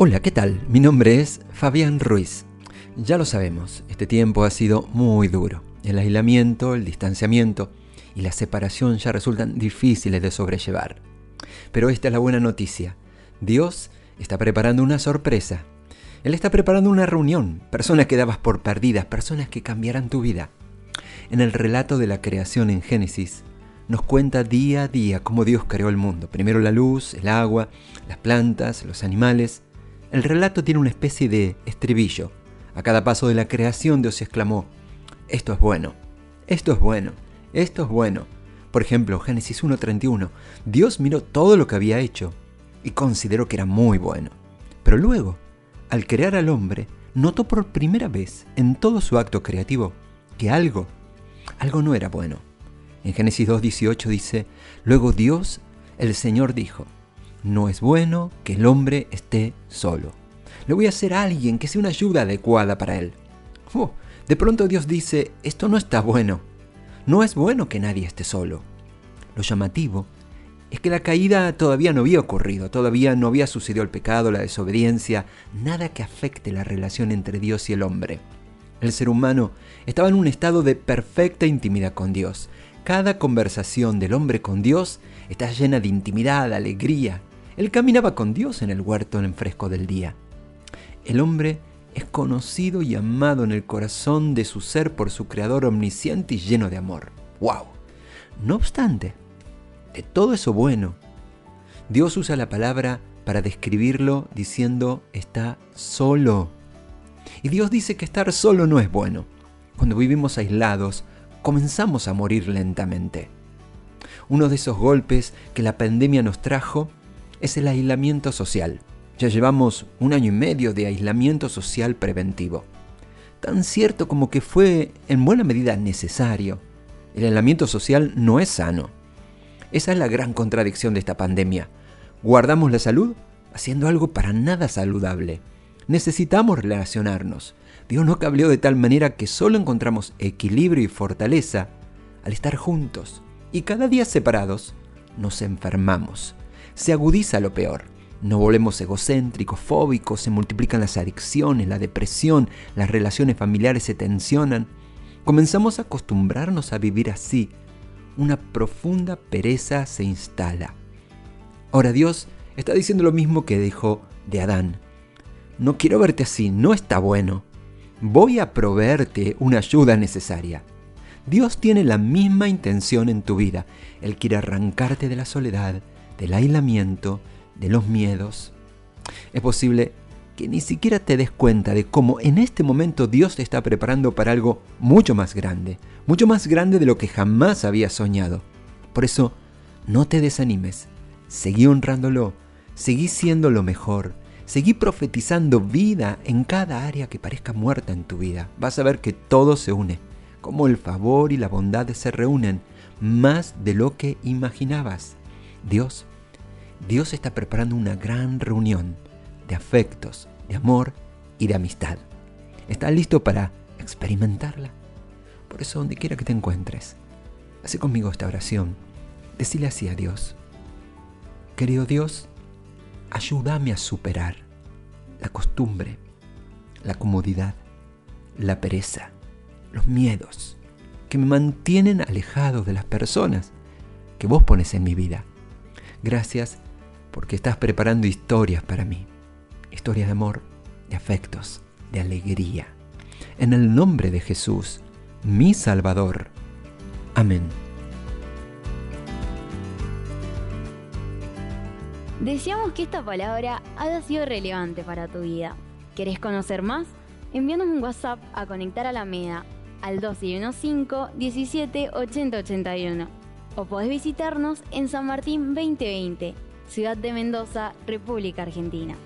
Hola, ¿qué tal? Mi nombre es Fabián Ruiz. Ya lo sabemos, este tiempo ha sido muy duro. El aislamiento, el distanciamiento y la separación ya resultan difíciles de sobrellevar. Pero esta es la buena noticia. Dios está preparando una sorpresa. Él está preparando una reunión, personas que dabas por perdidas, personas que cambiarán tu vida. En el relato de la creación en Génesis, nos cuenta día a día cómo Dios creó el mundo. Primero la luz, el agua, las plantas, los animales, el relato tiene una especie de estribillo. A cada paso de la creación Dios exclamó, esto es bueno, esto es bueno, esto es bueno. Por ejemplo, Génesis 1.31, Dios miró todo lo que había hecho y consideró que era muy bueno. Pero luego, al crear al hombre, notó por primera vez en todo su acto creativo que algo, algo no era bueno. En Génesis 2.18 dice, luego Dios, el Señor dijo, no es bueno que el hombre esté solo. Le voy a hacer a alguien que sea una ayuda adecuada para él. Oh, de pronto Dios dice, esto no está bueno. No es bueno que nadie esté solo. Lo llamativo es que la caída todavía no había ocurrido, todavía no había sucedido el pecado, la desobediencia, nada que afecte la relación entre Dios y el hombre. El ser humano estaba en un estado de perfecta intimidad con Dios. Cada conversación del hombre con Dios está llena de intimidad, alegría, él caminaba con Dios en el huerto en el fresco del día. El hombre es conocido y amado en el corazón de su ser por su creador omnisciente y lleno de amor. ¡Wow! No obstante, de todo eso bueno, Dios usa la palabra para describirlo diciendo está solo. Y Dios dice que estar solo no es bueno. Cuando vivimos aislados, comenzamos a morir lentamente. Uno de esos golpes que la pandemia nos trajo es el aislamiento social. Ya llevamos un año y medio de aislamiento social preventivo. Tan cierto como que fue en buena medida necesario. El aislamiento social no es sano. Esa es la gran contradicción de esta pandemia. Guardamos la salud haciendo algo para nada saludable. Necesitamos relacionarnos. Dios nos cableó de tal manera que solo encontramos equilibrio y fortaleza al estar juntos. Y cada día separados nos enfermamos se agudiza lo peor. Nos volvemos egocéntricos, fóbicos, se multiplican las adicciones, la depresión, las relaciones familiares se tensionan. Comenzamos a acostumbrarnos a vivir así. Una profunda pereza se instala. Ahora Dios está diciendo lo mismo que dijo de Adán. No quiero verte así, no está bueno. Voy a proveerte una ayuda necesaria. Dios tiene la misma intención en tu vida. Él quiere arrancarte de la soledad, del aislamiento, de los miedos. Es posible que ni siquiera te des cuenta de cómo en este momento Dios te está preparando para algo mucho más grande, mucho más grande de lo que jamás habías soñado. Por eso, no te desanimes, seguí honrándolo, seguí siendo lo mejor, seguí profetizando vida en cada área que parezca muerta en tu vida. Vas a ver que todo se une, como el favor y la bondad se reúnen, más de lo que imaginabas. Dios, Dios está preparando una gran reunión de afectos, de amor y de amistad. ¿Estás listo para experimentarla? Por eso, donde quiera que te encuentres, hace conmigo esta oración. Decile así a Dios. Querido Dios, ayúdame a superar la costumbre, la comodidad, la pereza, los miedos que me mantienen alejado de las personas que vos pones en mi vida. Gracias porque estás preparando historias para mí. Historias de amor, de afectos, de alegría. En el nombre de Jesús, mi Salvador. Amén. Deseamos que esta palabra haya sido relevante para tu vida. ¿Querés conocer más? Envíanos un WhatsApp a Conectar a la MEDA al 215 17 80 81 o podés visitarnos en San Martín 2020, Ciudad de Mendoza, República Argentina.